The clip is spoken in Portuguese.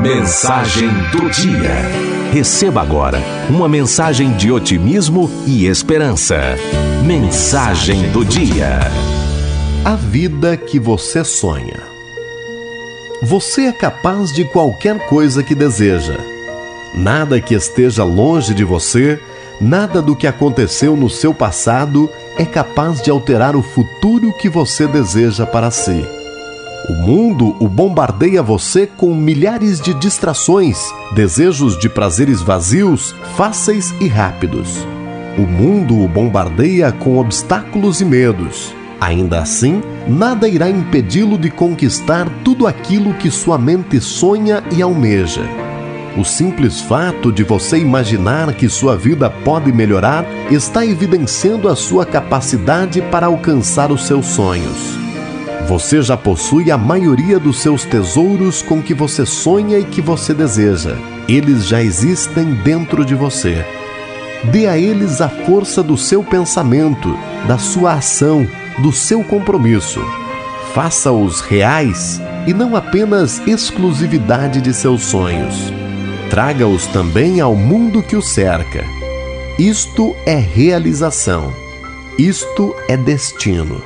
Mensagem do dia. Receba agora uma mensagem de otimismo e esperança. Mensagem do dia. A vida que você sonha. Você é capaz de qualquer coisa que deseja. Nada que esteja longe de você, nada do que aconteceu no seu passado é capaz de alterar o futuro que você deseja para si. O mundo o bombardeia você com milhares de distrações, desejos de prazeres vazios, fáceis e rápidos. O mundo o bombardeia com obstáculos e medos. Ainda assim, nada irá impedi-lo de conquistar tudo aquilo que sua mente sonha e almeja. O simples fato de você imaginar que sua vida pode melhorar está evidenciando a sua capacidade para alcançar os seus sonhos. Você já possui a maioria dos seus tesouros com que você sonha e que você deseja. Eles já existem dentro de você. Dê a eles a força do seu pensamento, da sua ação, do seu compromisso. Faça-os reais e não apenas exclusividade de seus sonhos. Traga-os também ao mundo que o cerca. Isto é realização. Isto é destino.